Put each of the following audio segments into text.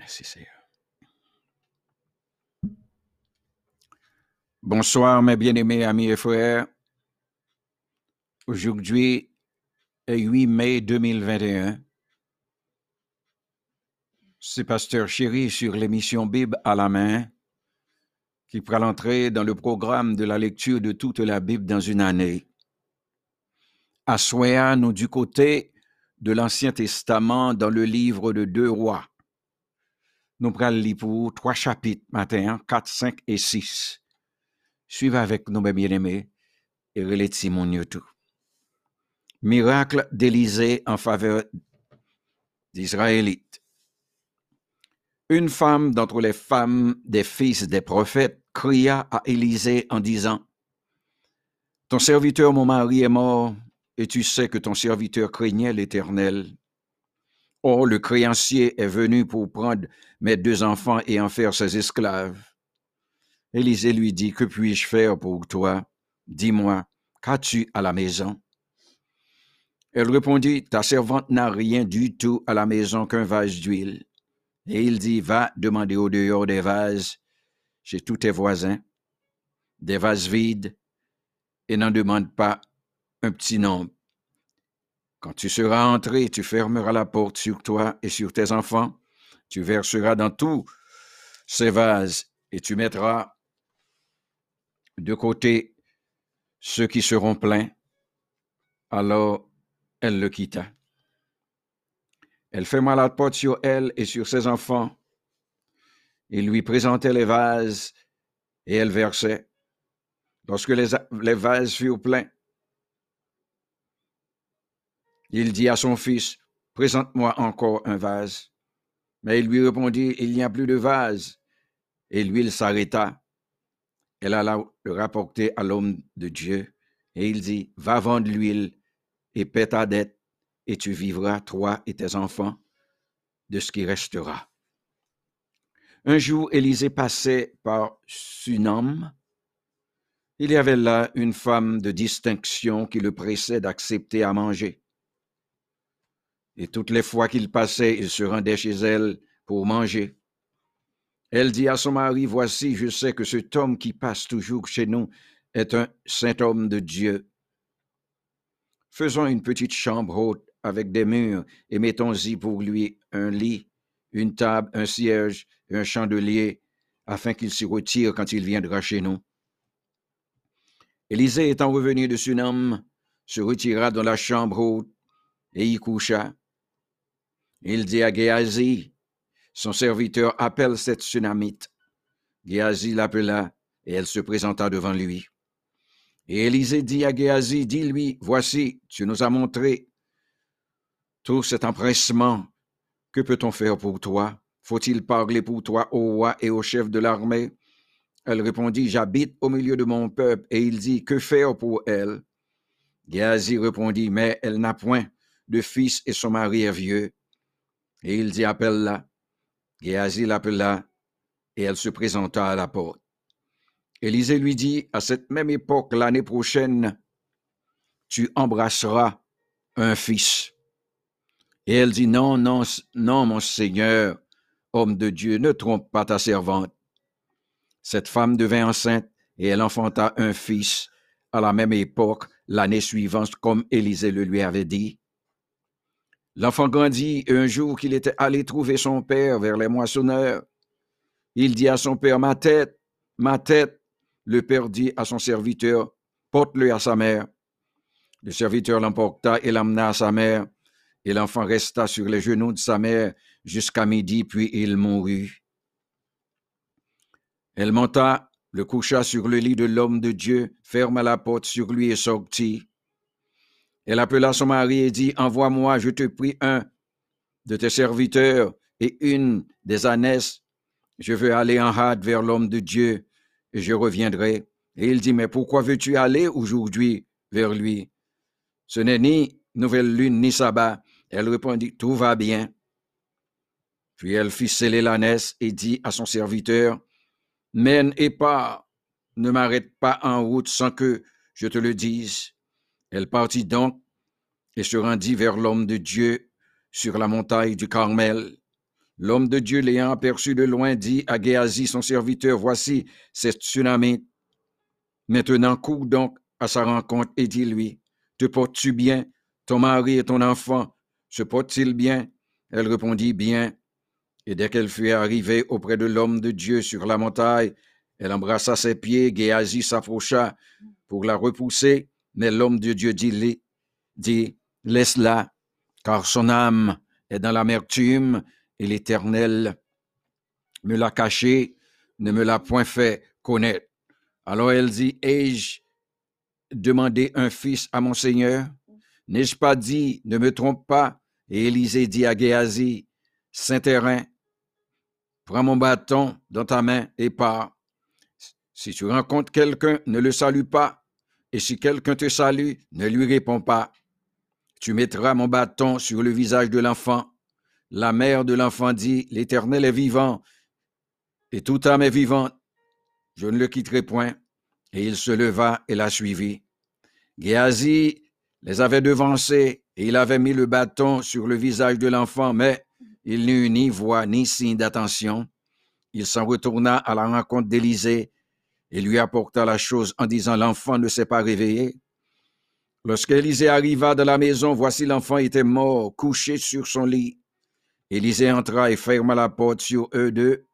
Merci Seigneur. Bonsoir mes bien-aimés amis et frères. Aujourd'hui est 8 mai 2021. C'est Pasteur Chéri sur l'émission Bible à la main qui prend l'entrée dans le programme de la lecture de toute la Bible dans une année. Assoyons-nous du côté de l'Ancien Testament dans le livre de Deux Rois. Nous prenons lire pour trois chapitres matin, 4, 5 et 6. Suivez avec nous, mes bien-aimés, et relayez mon YouTube. Miracle d'Élysée en faveur d'Israélites. Une femme d'entre les femmes des fils des prophètes cria à Élisée en disant, Ton serviteur, mon mari, est mort, et tu sais que ton serviteur craignait l'Éternel. Or, le créancier est venu pour prendre mes deux enfants et en faire ses esclaves. Élisée lui dit, Que puis-je faire pour toi? Dis-moi, qu'as-tu à la maison? Elle répondit, Ta servante n'a rien du tout à la maison qu'un vase d'huile. Et il dit, Va demander au dehors des vases chez tous tes voisins, des vases vides, et n'en demande pas un petit nombre. Quand tu seras entré, tu fermeras la porte sur toi et sur tes enfants, tu verseras dans tous ces vases et tu mettras de côté ceux qui seront pleins. Alors elle le quitta. Elle ferma la porte sur elle et sur ses enfants. Il lui présentait les vases et elle versait. Lorsque les, les vases furent pleins, il dit à son fils, Présente-moi encore un vase. Mais il lui répondit, Il n'y a plus de vase. Et l'huile s'arrêta. Elle alla le rapporter à l'homme de Dieu. Et il dit, Va vendre l'huile et paie ta dette, et tu vivras, toi et tes enfants, de ce qui restera. Un jour, Élisée passait par Sunam. Il y avait là une femme de distinction qui le pressait d'accepter à manger. Et toutes les fois qu'il passait, il se rendait chez elle pour manger. Elle dit à son mari, Voici, je sais que cet homme qui passe toujours chez nous est un saint homme de Dieu. Faisons une petite chambre haute avec des murs et mettons-y pour lui un lit, une table, un siège un chandelier, afin qu'il s'y retire quand il viendra chez nous. Élisée étant revenu de Sunam, se retira dans la chambre haute et y coucha. Il dit à Géasi, son serviteur appelle cette tsunamite. Géasi l'appela et elle se présenta devant lui. Et Élisée dit à Géasi, dis-lui, voici, tu nous as montré tout cet empressement. Que peut-on faire pour toi? Faut-il parler pour toi au roi et au chef de l'armée? Elle répondit, j'habite au milieu de mon peuple. Et il dit, que faire pour elle? Géasi répondit, mais elle n'a point de fils et son mari est vieux. Et il dit, appelle-la. Géasi l'appela, et elle se présenta à la porte. Élisée lui dit, à cette même époque, l'année prochaine, tu embrasseras un fils. Et elle dit, non, non, non, mon Seigneur, homme de Dieu, ne trompe pas ta servante. Cette femme devint enceinte et elle enfanta un fils à la même époque, l'année suivante, comme Élisée le lui avait dit. L'enfant grandit et un jour qu'il était allé trouver son père vers les moissonneurs, il dit à son père, ma tête, ma tête. Le père dit à son serviteur, porte-le à sa mère. Le serviteur l'emporta et l'amena à sa mère, et l'enfant resta sur les genoux de sa mère jusqu'à midi, puis il mourut. Elle monta, le coucha sur le lit de l'homme de Dieu, ferma la porte sur lui et sortit. Elle appela son mari et dit, Envoie-moi, je te prie, un de tes serviteurs et une des ânesses. Je veux aller en hâte vers l'homme de Dieu et je reviendrai. Et il dit, Mais pourquoi veux-tu aller aujourd'hui vers lui? Ce n'est ni nouvelle lune ni sabbat. Elle répondit, Tout va bien. Puis elle fit sceller l'ânesse et dit à son serviteur, Mène et pas, ne m'arrête pas en route sans que je te le dise. Elle partit donc et se rendit vers l'homme de Dieu sur la montagne du Carmel. L'homme de Dieu, l'ayant aperçu de loin, dit à Géasi, son serviteur, Voici cette tsunami. Maintenant, cours donc à sa rencontre et dis-lui, Te portes-tu bien? Ton mari et ton enfant se portent-ils bien Elle répondit, Bien. Et dès qu'elle fut arrivée auprès de l'homme de Dieu sur la montagne, elle embrassa ses pieds, Géasi s'approcha pour la repousser, mais l'homme de Dieu dit, Laisse-la, car son âme est dans l'amertume, et l'Éternel me l'a cachée, ne me l'a point fait connaître. Alors elle dit, ai-je demandé un fils à mon Seigneur? N'ai-je pas dit, ne me trompe pas? Et Élisée dit à Géasi, Saint-Terrain, prends mon bâton dans ta main et pars. Si tu rencontres quelqu'un, ne le salue pas, et si quelqu'un te salue, ne lui réponds pas. Tu mettras mon bâton sur le visage de l'enfant. La mère de l'enfant dit, L'Éternel est vivant, et toute âme est vivante. Je ne le quitterai point. Et il se leva et la suivit. Géasi les avait devancés, et il avait mis le bâton sur le visage de l'enfant, mais il n'eut ni voix ni signe d'attention. Il s'en retourna à la rencontre d'Élisée et lui apporta la chose en disant L'enfant ne s'est pas réveillé. Lorsqu'Élisée arriva dans la maison, voici l'enfant était mort, couché sur son lit. Élisée entra et ferma la porte sur eux deux.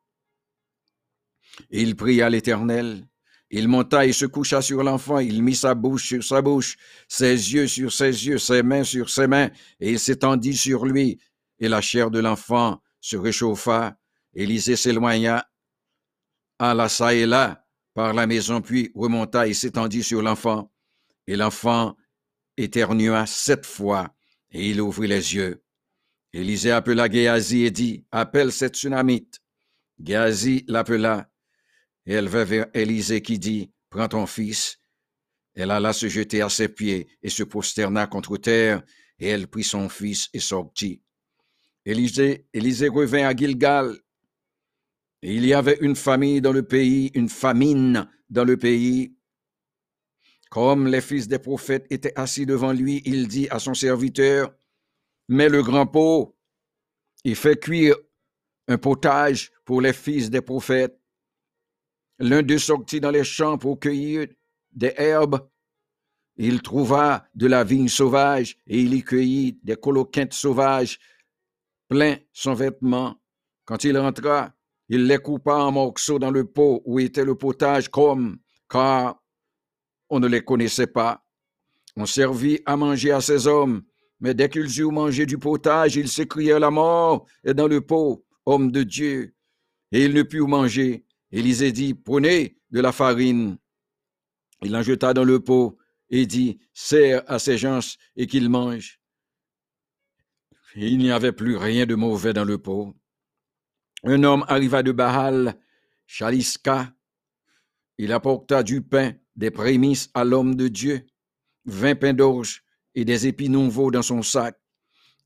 Il pria l'Éternel. Il monta et se coucha sur l'enfant, il mit sa bouche sur sa bouche, ses yeux sur ses yeux, ses mains sur ses mains, et il s'étendit sur lui, et la chair de l'enfant se réchauffa. Élisée s'éloigna, alla ça et là par la maison, puis remonta et s'étendit sur l'enfant. Et l'enfant éternua sept fois, et il ouvrit les yeux. Élisée appela Géasi et dit, Appelle cette tsunamite. Géasi l'appela, et elle vint vers Élisée qui dit, Prends ton fils. Elle alla se jeter à ses pieds et se prosterna contre terre, et elle prit son fils et sortit. Élisée, Élisée revint à Gilgal, il y avait une famille dans le pays, une famine dans le pays. Comme les fils des prophètes étaient assis devant lui, il dit à son serviteur, Mets le grand pot et fait cuire un potage pour les fils des prophètes. L'un d'eux sortit dans les champs pour cueillir des herbes. Il trouva de la vigne sauvage et il y cueillit des coloquintes sauvages, plein son vêtement. Quand il rentra, il les coupa en morceaux dans le pot où était le potage, comme, car on ne les connaissait pas. On servit à manger à ces hommes, mais dès qu'ils eurent mangé du potage, ils s'écrièrent la mort est dans le pot, homme de Dieu. Et ils ne purent manger. Élisée dit, prenez de la farine. Il en jeta dans le pot et dit, serre à ces gens et qu'ils mangent. il n'y avait plus rien de mauvais dans le pot. Un homme arriva de Baal, Chaliska. Il apporta du pain, des prémices à l'homme de Dieu, vingt pains d'orge et des épis nouveaux dans son sac.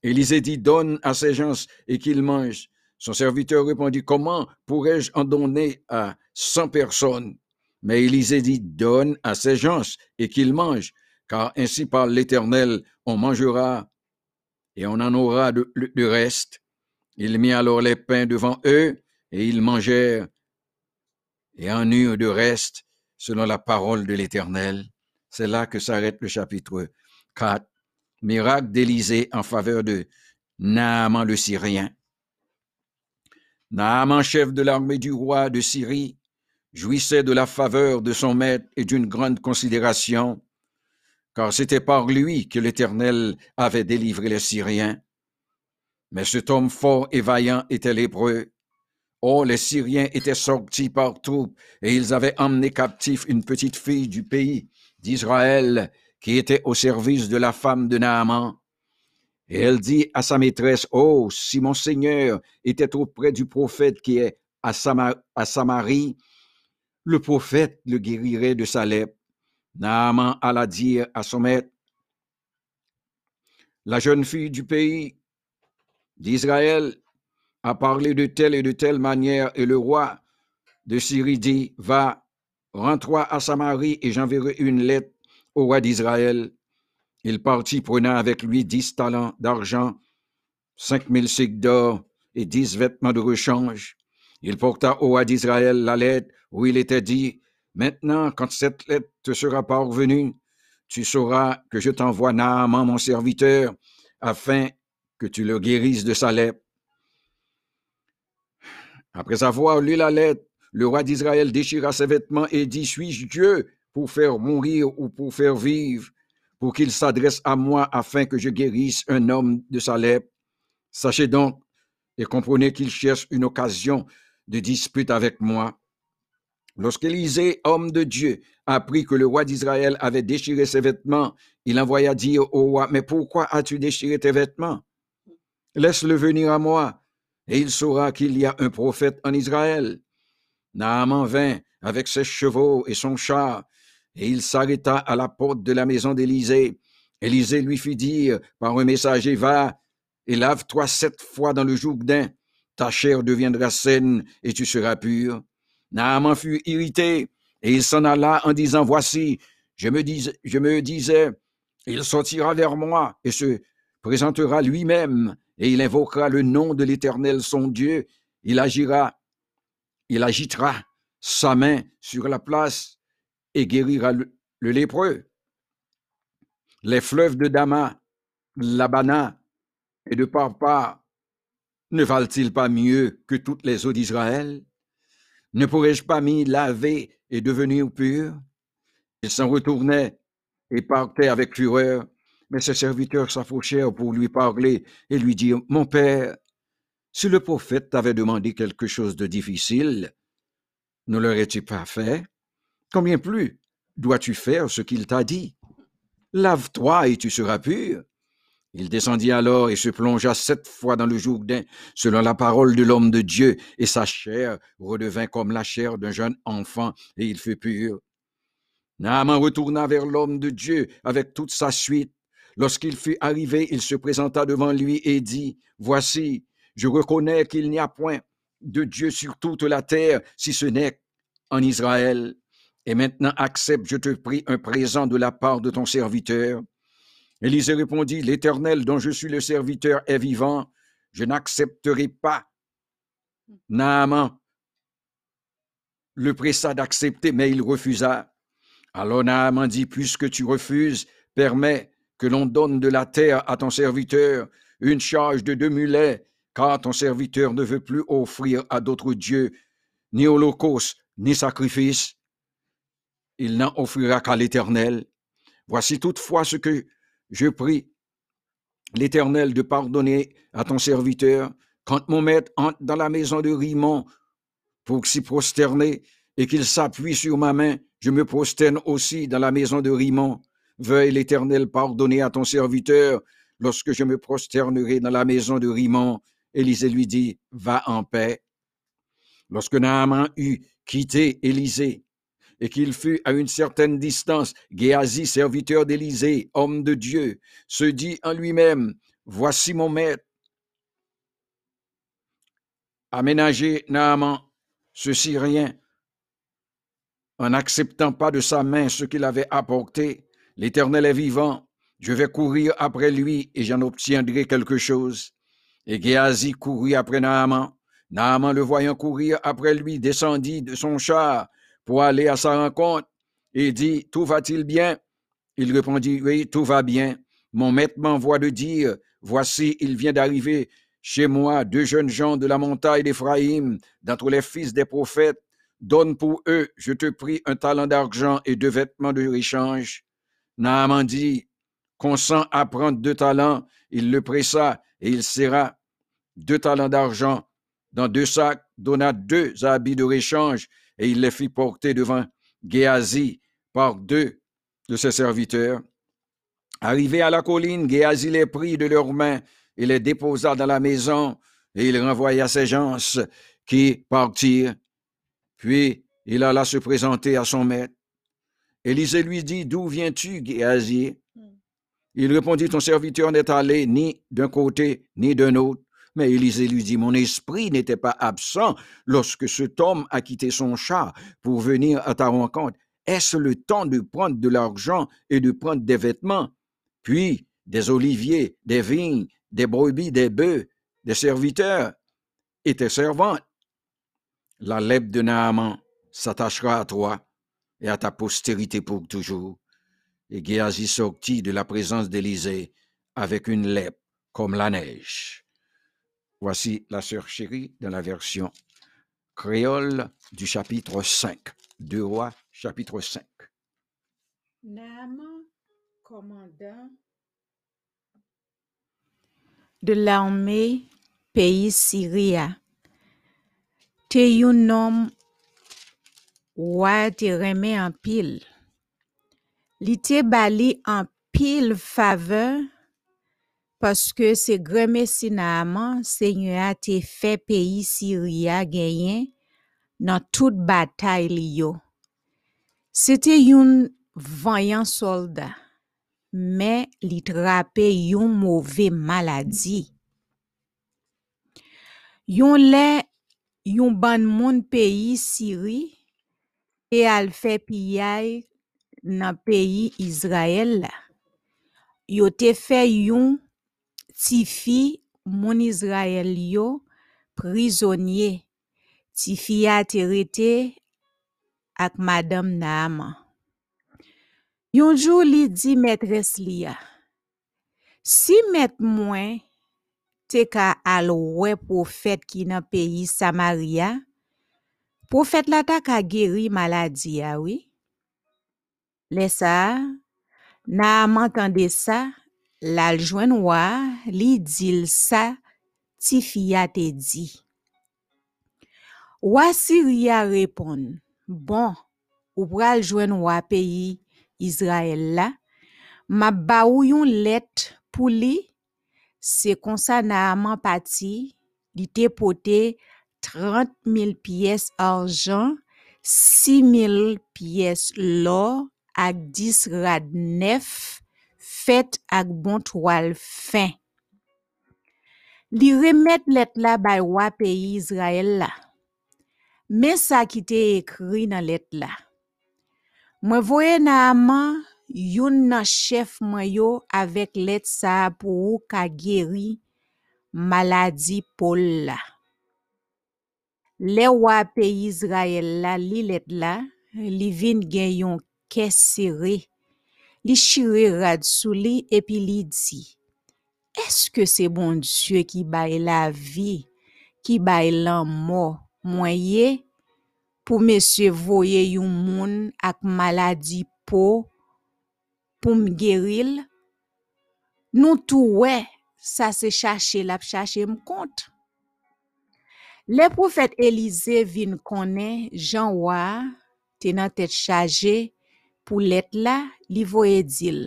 Élisée dit, donne à ces gens et qu'ils mangent. Son serviteur répondit, comment pourrais-je en donner à cent personnes? Mais Élisée dit, donne à ces gens et qu'ils mangent, car ainsi par l'Éternel, on mangera et on en aura de, de reste. Il mit alors les pains devant eux et ils mangèrent et en eurent de reste selon la parole de l'Éternel. C'est là que s'arrête le chapitre 4. Miracle d'Élysée en faveur de Naaman le Syrien. Naaman, chef de l'armée du roi de Syrie, jouissait de la faveur de son maître et d'une grande considération, car c'était par lui que l'Éternel avait délivré les Syriens. Mais cet homme fort et vaillant était l'Hébreu. Oh, les Syriens étaient sortis par troupes et ils avaient emmené captif une petite fille du pays d'Israël qui était au service de la femme de Naaman. Et elle dit à sa maîtresse, Oh, si mon Seigneur était auprès du prophète qui est à, Samarie, le prophète le guérirait de sa lèpre. Naaman alla dire à son maître, La jeune fille du pays d'Israël a parlé de telle et de telle manière, et le roi de Syrie dit, Va, rends-toi à Samarie, et j'enverrai une lettre au roi d'Israël. Il partit prenant avec lui dix talents d'argent, cinq mille cycles d'or et dix vêtements de rechange. Il porta au roi d'Israël la lettre où il était dit, Maintenant, quand cette lettre te sera parvenue, tu sauras que je t'envoie Naaman, mon serviteur, afin que tu le guérisses de sa lèpre. Après avoir lu la lettre, le roi d'Israël déchira ses vêtements et dit, Suis-je Dieu pour faire mourir ou pour faire vivre, pour qu'il s'adresse à moi afin que je guérisse un homme de sa lèpre Sachez donc et comprenez qu'il cherche une occasion de dispute avec moi. Lorsqu'Élisée, homme de Dieu, apprit que le roi d'Israël avait déchiré ses vêtements, il envoya dire au roi, Mais pourquoi as-tu déchiré tes vêtements? Laisse-le venir à moi, et il saura qu'il y a un prophète en Israël. Naaman vint avec ses chevaux et son char, et il s'arrêta à la porte de la maison d'Élisée. Élisée lui fit dire par un messager, Va et lave-toi sept fois dans le Jourdain, ta chair deviendra saine et tu seras pur. Naaman fut irrité, et il s'en alla en disant, Voici, je me, je me disais, il sortira vers moi et se présentera lui-même, et il invoquera le nom de l'Éternel son Dieu, il agira, il agitera sa main sur la place et guérira le, lépreux. Les fleuves de Dama, Labana et de Parpa ne valent-ils pas mieux que toutes les eaux d'Israël? Ne pourrais-je pas m'y laver et devenir pur? Il s'en retournait et partait avec fureur, mais ses serviteurs s'affauchèrent pour lui parler et lui dire, Mon père, si le prophète t'avait demandé quelque chose de difficile, ne l'aurais-tu pas fait? Combien plus dois-tu faire ce qu'il t'a dit? Lave-toi et tu seras pur. Il descendit alors et se plongea sept fois dans le Jourdain, selon la parole de l'homme de Dieu, et sa chair redevint comme la chair d'un jeune enfant, et il fut pur. Naaman retourna vers l'homme de Dieu avec toute sa suite. Lorsqu'il fut arrivé, il se présenta devant lui et dit, Voici, je reconnais qu'il n'y a point de Dieu sur toute la terre, si ce n'est en Israël. Et maintenant accepte, je te prie, un présent de la part de ton serviteur. Élisée répondit, L'Éternel dont je suis le serviteur est vivant, je n'accepterai pas. Naaman le pressa d'accepter, mais il refusa. Alors Naaman dit, Puisque tu refuses, permets que l'on donne de la terre à ton serviteur, une charge de deux mulets, car ton serviteur ne veut plus offrir à d'autres dieux ni holocauste, ni sacrifice. Il n'en offrira qu'à l'Éternel. Voici toutefois ce que je prie l'Éternel de pardonner à ton serviteur quand mon maître entre dans la maison de Rimon pour s'y prosterner et qu'il s'appuie sur ma main, je me prosterne aussi dans la maison de Rimon. Veuille l'Éternel pardonner à ton serviteur lorsque je me prosternerai dans la maison de Rimon. Élisée lui dit, va en paix. Lorsque Naaman eut quitté Élisée, et qu'il fut à une certaine distance, Géasi, serviteur d'Élysée, homme de Dieu, se dit en lui-même, Voici mon maître. Aménager Naaman, ceci rien, en n'acceptant pas de sa main ce qu'il avait apporté, l'Éternel est vivant, je vais courir après lui et j'en obtiendrai quelque chose. Et Géasi courut après Naaman. Naaman, le voyant courir après lui, descendit de son char pour aller à sa rencontre et dit, Tout va-t-il bien? Il répondit, Oui, tout va bien. Mon maître m'envoie de dire, Voici, il vient d'arriver chez moi deux jeunes gens de la montagne d'Éphraïm, d'entre les fils des prophètes. Donne pour eux, je te prie, un talent d'argent et deux vêtements de échange. Naaman dit, Consent à prendre deux talents. Il le pressa et il serra deux talents d'argent dans deux sacs, donna deux habits de réchange et il les fit porter devant Géasi par deux de ses serviteurs. Arrivé à la colline, Géasi les prit de leurs mains et les déposa dans la maison, et il renvoya ses gens qui partirent. Puis il alla se présenter à son maître. Élisée lui dit, D'où viens-tu, Géasi? Hmm. Il répondit, Ton serviteur n'est allé ni d'un côté ni d'un autre, mais Élisée lui dit, Mon esprit n'était pas absent lorsque cet homme a quitté son chat pour venir à ta rencontre. Est-ce le temps de prendre de l'argent et de prendre des vêtements, puis des oliviers, des vignes, des brebis, des bœufs, des serviteurs et tes servantes. La lèpre de Naaman s'attachera à toi et à ta postérité pour toujours. Et Géasi sortit de la présence d'Élisée avec une lèpre comme la neige. Voici la sœur chérie dans la version créole du chapitre 5. Deux rois, chapitre 5. Naaman, commandant de l'armée pays Syria, te yon nom wa te reme en pile. Li te bali en pile faveur parce que greme si Naaman, Seigneur te fait pays Syria gagner dans toute bataille yo. C'était yon vaillant soldat, mais li trape yon mauvais maladie. Yon le yon ban moun pays Syrie et al fait pillay dans pays Israël. Yo te fait yon ti fi moun Israël prisonnier. Fi a te rete ak madame Naaman. Yon jour li di maîtresse li ya, si met mwen te ka al wè prophète ki nan pays Samaria, Profet la ta ka geri maladi ya oui? Le sa, na mantande sa, la ljwen wa, li dil sa, ti fiya te di. Wa Siriya repon, bon, ou pral jwen wa peyi Izrael la, ma ba ou yon let pou li, se konsa na aman pati, li te pote 30 000 piyes arjan, 6 000 piyes lor, ak 10 rad nef, fet ak bon toal fin. Li remet let la bay wap e Yisrael la. Men sa ki te ekri nan let la. Mwen voye nan aman, yon nan chef mwen yo avek let sa pou ou ka geri maladi pol la. Le wa peyi Izrael la li let la, li vin gen yon kesire, li shire rad sou li epi li di, eske se bon Diyo ki bay la vi, ki bay lan mo mwen ye, pou mesye voye yon moun ak maladi po, pou m geril, nou tou we, sa se chache lap chache m kont. Le profet Elize vin konen jan wa te nan tet chaje pou let la li voye dil.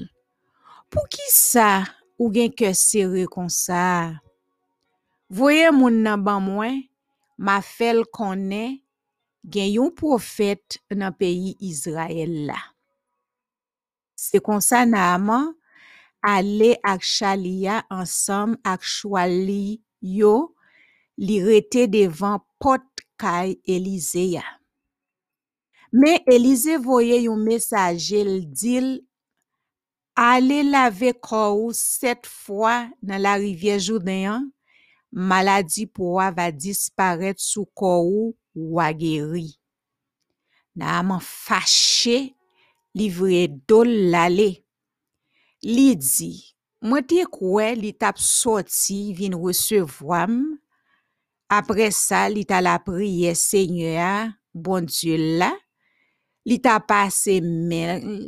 Pou ki sa ou gen ke sere kon sa? Voye moun nan ban mwen, ma fel konen gen yon profet nan peyi Izrael la. Se kon sa na aman, ale ak chalia ansam ak chwali yo li rete devan pot kay Elize ya. Men Elize voye yon mesaje l dil, ale lave kou set fwa nan la rivye joudayan, maladi pou wa va disparet sou kou wageri. Na aman fache livre dol lale. Li di, mwen te kwe li tap soti vin resevwam, apre sa li ta la priye seigneur, bon dieu la, li ta pase men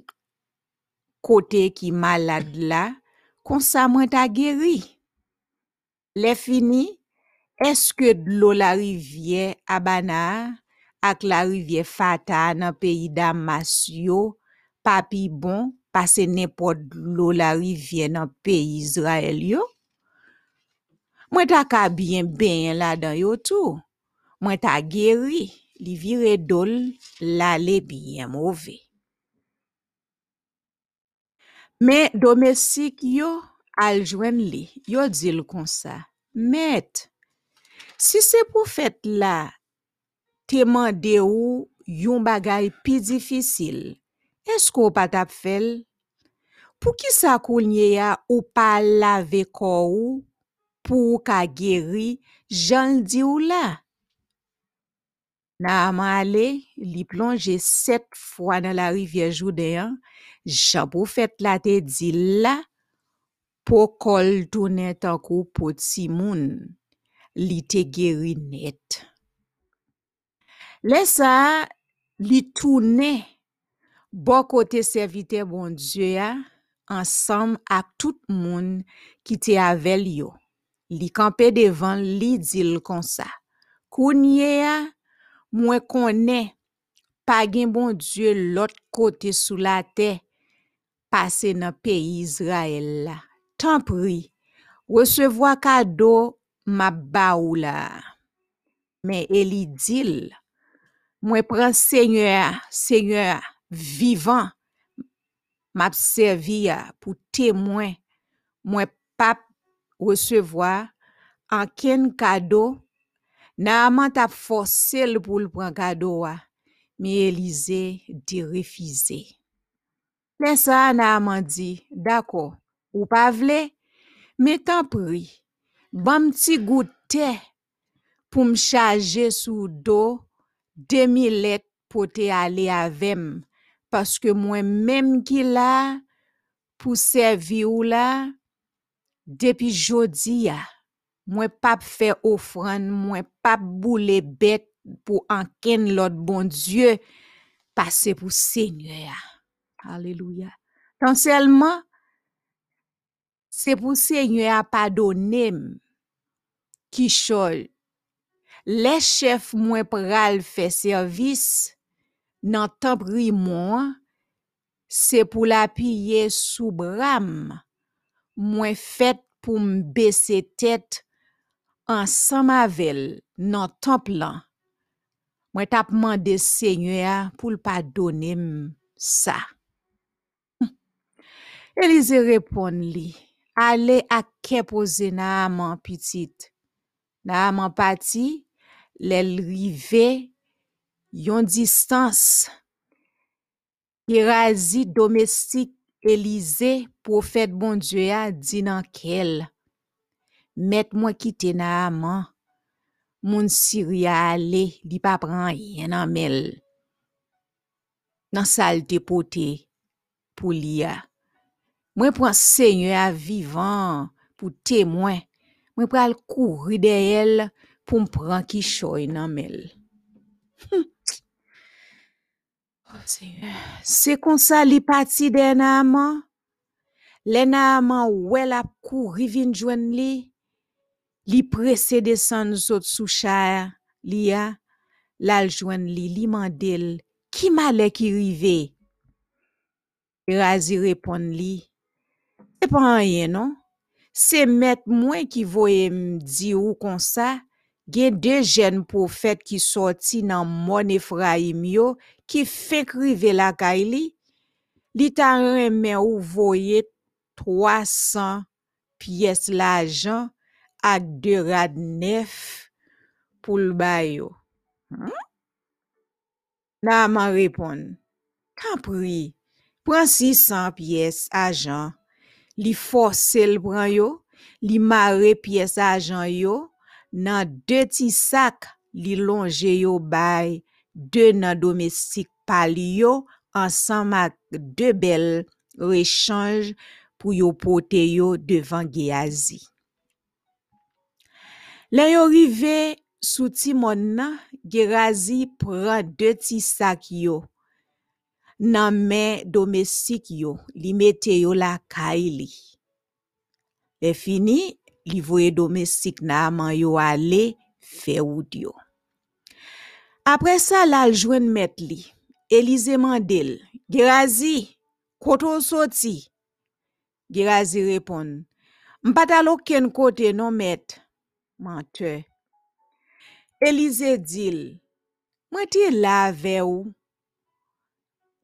kote ki malade la, konsa mwen ta geri. Le fini, eske dlo la rivye Abana ak la rivye Fata nan peyi Damasyo, papi bon, pase nepot dlo la rivye nan peyi Israel yo? Mwen ta ka byen benyen la dan yo tou. Mwen ta geri, li vire dol, la le byen mouve. Men domesik yo aljwen li, yo dil kon sa. Met, si se pou fet la, teman de ou yon bagay pi difisil, esko pat ap fel? Pou ki sa kounye ya ou pa lave kou ou? pou ka geri jan di ou la. Na ama ale, li plonje set fwa nan la rivye joudeyan, jan pou fet la te di la, pou kol tou net akou pou ti moun, li te geri net. Le sa, li tou ne, bo kote servite bon Diyo ya, ansam ak tout moun ki te avel yo. Li kampe devan li dil kon sa. Kounye ya, mwen konen, pa gen bon Diyo lot kote sou la te, pase nan peyi Izrael la. Tan pri, resevo kado map ba ou la. Men eli dil, mwen pran seigneur, seigneur, vivan, map servi ya pou temwen, mwen pap resevwa anken kado, Naaman tap fosel pou l pran kado wa, mi Elize di refize. Len sa Naaman di, dako, ou pa vle, bon me tan pri, bam ti goute pou m chaje sou do demi let pou te ale avem, paske mwen menm ki la pou servi ou la, depi jodi ya. Mwen pap fe ofran, mwen pap boule bet pou anken lot bon Diyo pase pou seigne ya. Aleluya. Tan selman, se pou seigne ya padonem ki chol. Le chef mwen pral fe servis nan tabri mwen, se pou la piye sou bram. mwen fet pou mbese tet ansan mavel nan tanp lan. Mwen tap mande seigne ya pou l pa donem sa. Elize repon li, ale ak kepoze na aman pitit. Na aman pati, lel rive yon distans. Kirazi domestik Elize, profet bon Diyo ya, di nan kel. Met mwen kite na aman. Moun siri a ale, li pa pran yen nan mel. Nan sal depote pou li ya. Mwen pran seigne a vivan pou temwen. Mwen pral kouri de el pou mpran ki choy nan mel. Hm! Se konsa li pati de nan aman, le nan aman wel ap kouri vin jwen li, Li prese desan zot sou chaya, li ya, lal jwen li, li mandel, ki male ki rive? Razi repon li, se pa anye non, se met mwen ki voye mdi ou konsa, gen de jen profet ki soti nan mon Efraim yo, ki fek rive la kay li, li tan reme ou voye 300 piyes la jan ak de rad nef pou l bayo. Hmm? Na man repon, kan pri, pran 600 piyes a jan, li fosel pran yo, li mare piyes a jan yo, nan de ti sak li longe yo bay, de nan domestik pali yo, ansan de bel rechange pou yo pote yo devan geyazi. Le yo rive sou ti mon nan, gerazi pran de ti sak yo, nan men domestik yo, li yo la kay li. Le fini, li voye domestik nan man yo ale, fe woud yo. Apre sa la aljwen met li, Elize Mandel, Gerazi, koto soti? Gerazi repon, mpata lo ken kote non met, mante. Elize dil, mwen ti la ve ou?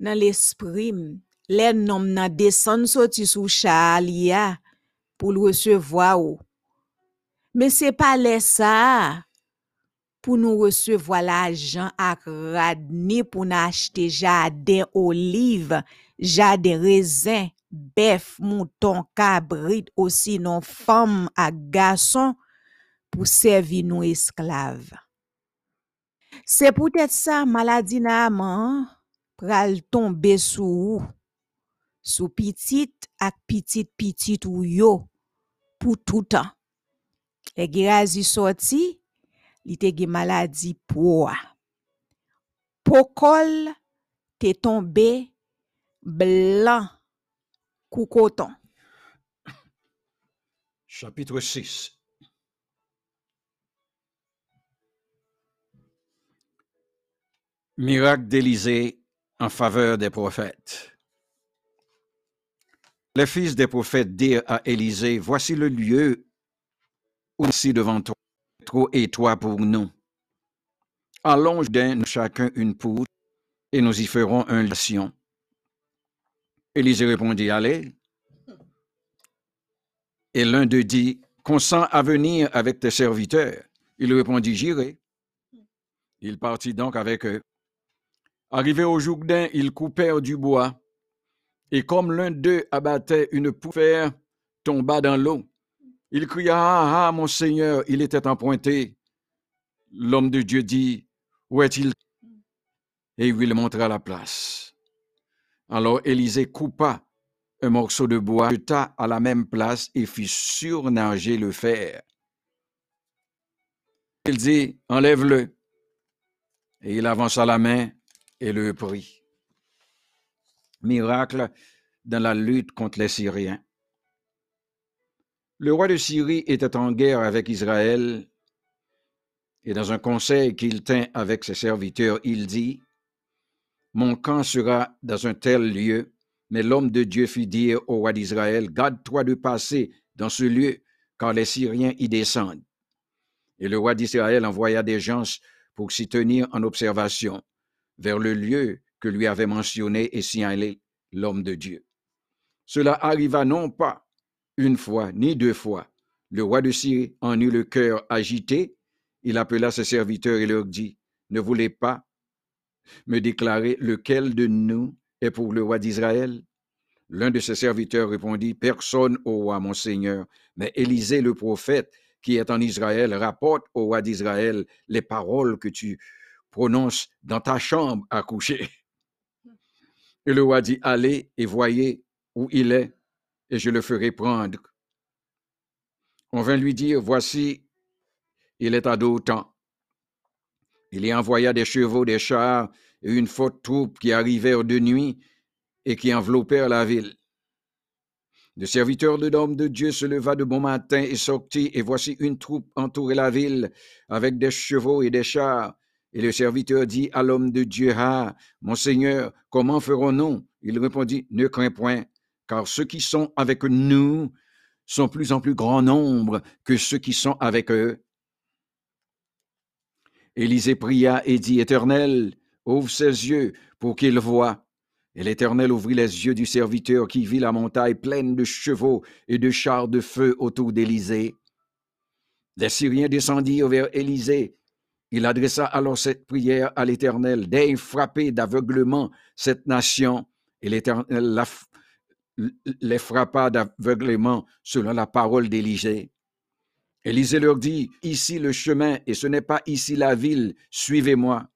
Nan l'esprim, lè nom nan desan soti sou chal ya pou lwese ou. Men se pa lè sa pou nou resevoa la jan ak rad ni pou nan achete jade oliv, jade rezen, bef, mouton, kabrit, osi non fom ak gason, pou servi nou esklav. Se pou tèt sa maladi Naaman pral tombe sou ou, sou pitit ak pitit-pitit ou yo pou toutan. E Gehazi sorti, li te ge maladi poa. Pokol te tombe blan kou. Chapitre 6 Miracle d'Élysée en faveur des prophètes. Les fils des prophètes dirent à Élisée, Voici le lieu ici devant toi, trop étroit pour nous. Allons d'un chacun une poudre et nous y ferons un lation. Élisée répondit, Allez. Et l'un d'eux dit, Consent à venir avec tes serviteurs. Il répondit, J'irai. Il partit donc avec eux. Arrivé au Jourdain, ils coupèrent du bois, et comme l'un d'eux abattait une poufière, tomba dans l'eau. Il cria, Ah, ah, mon Seigneur, il était empointé. L'homme de Dieu dit, Où est-il? Et il lui montra la place. Alors Élisée coupa un morceau de bois, jeta à la même place et fit surnager le fer. Il dit, Enlève-le. Et il avança la main et le prit. Miracle dans la lutte contre les Syriens. Le roi de Syrie était en guerre avec Israël, et dans un conseil qu'il tint avec ses serviteurs, il dit, Mon camp sera dans un tel lieu, mais l'homme de Dieu fit dire au roi d'Israël, Garde-toi de passer dans ce lieu, car les Syriens y descendent. Et le roi d'Israël envoya des gens pour s'y tenir en observation vers le lieu que lui avait mentionné et signalé l'homme de Dieu. Cela arriva non pas une fois ni deux fois. Le roi de Syrie en eut le cœur agité. Il appela ses serviteurs et leur dit, Ne voulez pas me déclarer lequel de nous est pour le roi d'Israël L'un de ses serviteurs répondit, Personne au roi, mon Seigneur, mais Élisée le prophète qui est en Israël rapporte au roi d'Israël les paroles que tu prononce dans ta chambre à coucher. Et le roi dit, allez et voyez où il est, et je le ferai prendre. On vint lui dire, voici, il est à temps. Il y envoya des chevaux, des chars et une forte troupe qui arrivèrent de nuit et qui enveloppèrent la ville. Le serviteur de l'homme de Dieu se leva de bon matin et sortit, et voici une troupe entourait la ville avec des chevaux et des chars. Et le serviteur dit à l'homme de Dieu, Ah, mon Seigneur, comment ferons-nous Il répondit, Ne crains point, car ceux qui sont avec nous sont plus en plus grand nombre que ceux qui sont avec eux. Élisée pria et dit, Éternel, ouvre ses yeux pour qu'il voie. Et l'Éternel ouvrit les yeux du serviteur qui vit la montagne pleine de chevaux et de chars de feu autour d'Élysée. Les Syriens descendirent vers Élysée il adressa alors cette prière à l'Éternel, d'ayez frappé d'aveuglement cette nation, et l'Éternel les frappa d'aveuglement selon la parole d'Élisée. Élisée leur dit, Ici le chemin, et ce n'est pas ici la ville, suivez-moi,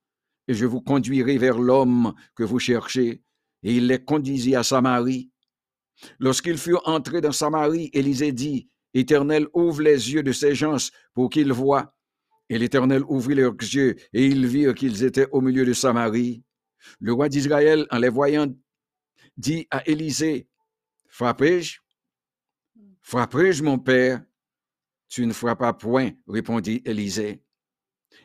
et je vous conduirai vers l'homme que vous cherchez. Et il les conduisit à Samarie. Lorsqu'ils furent entrés dans Samarie, Élisée dit, Éternel, ouvre les yeux de ces gens pour qu'ils voient. Et l'Éternel ouvrit leurs yeux, et ils virent qu'ils étaient au milieu de Samarie. Le roi d'Israël, en les voyant, dit à Élisée, Frappez-je Frappez-je, mon père Tu ne frappas point, répondit Élisée.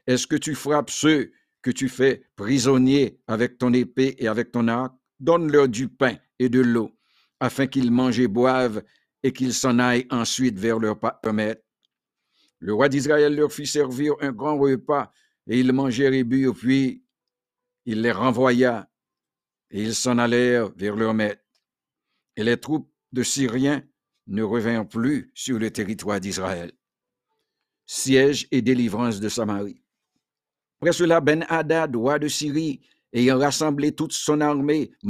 Est-ce que tu frappes ceux que tu fais prisonniers avec ton épée et avec ton arc? Donne-leur du pain et de l'eau, afin qu'ils mangent et boivent, et qu'ils s'en aillent ensuite vers leur maître. Le roi d'Israël leur fit servir un grand repas, et ils mangèrent et burent, puis il les renvoya, et ils s'en allèrent vers leur maître. Et les troupes de Syriens ne revinrent plus sur le territoire d'Israël. Siège et délivrance de Samarie. Après cela, Ben-Hadad, roi de Syrie, ayant rassemblé toute son armée,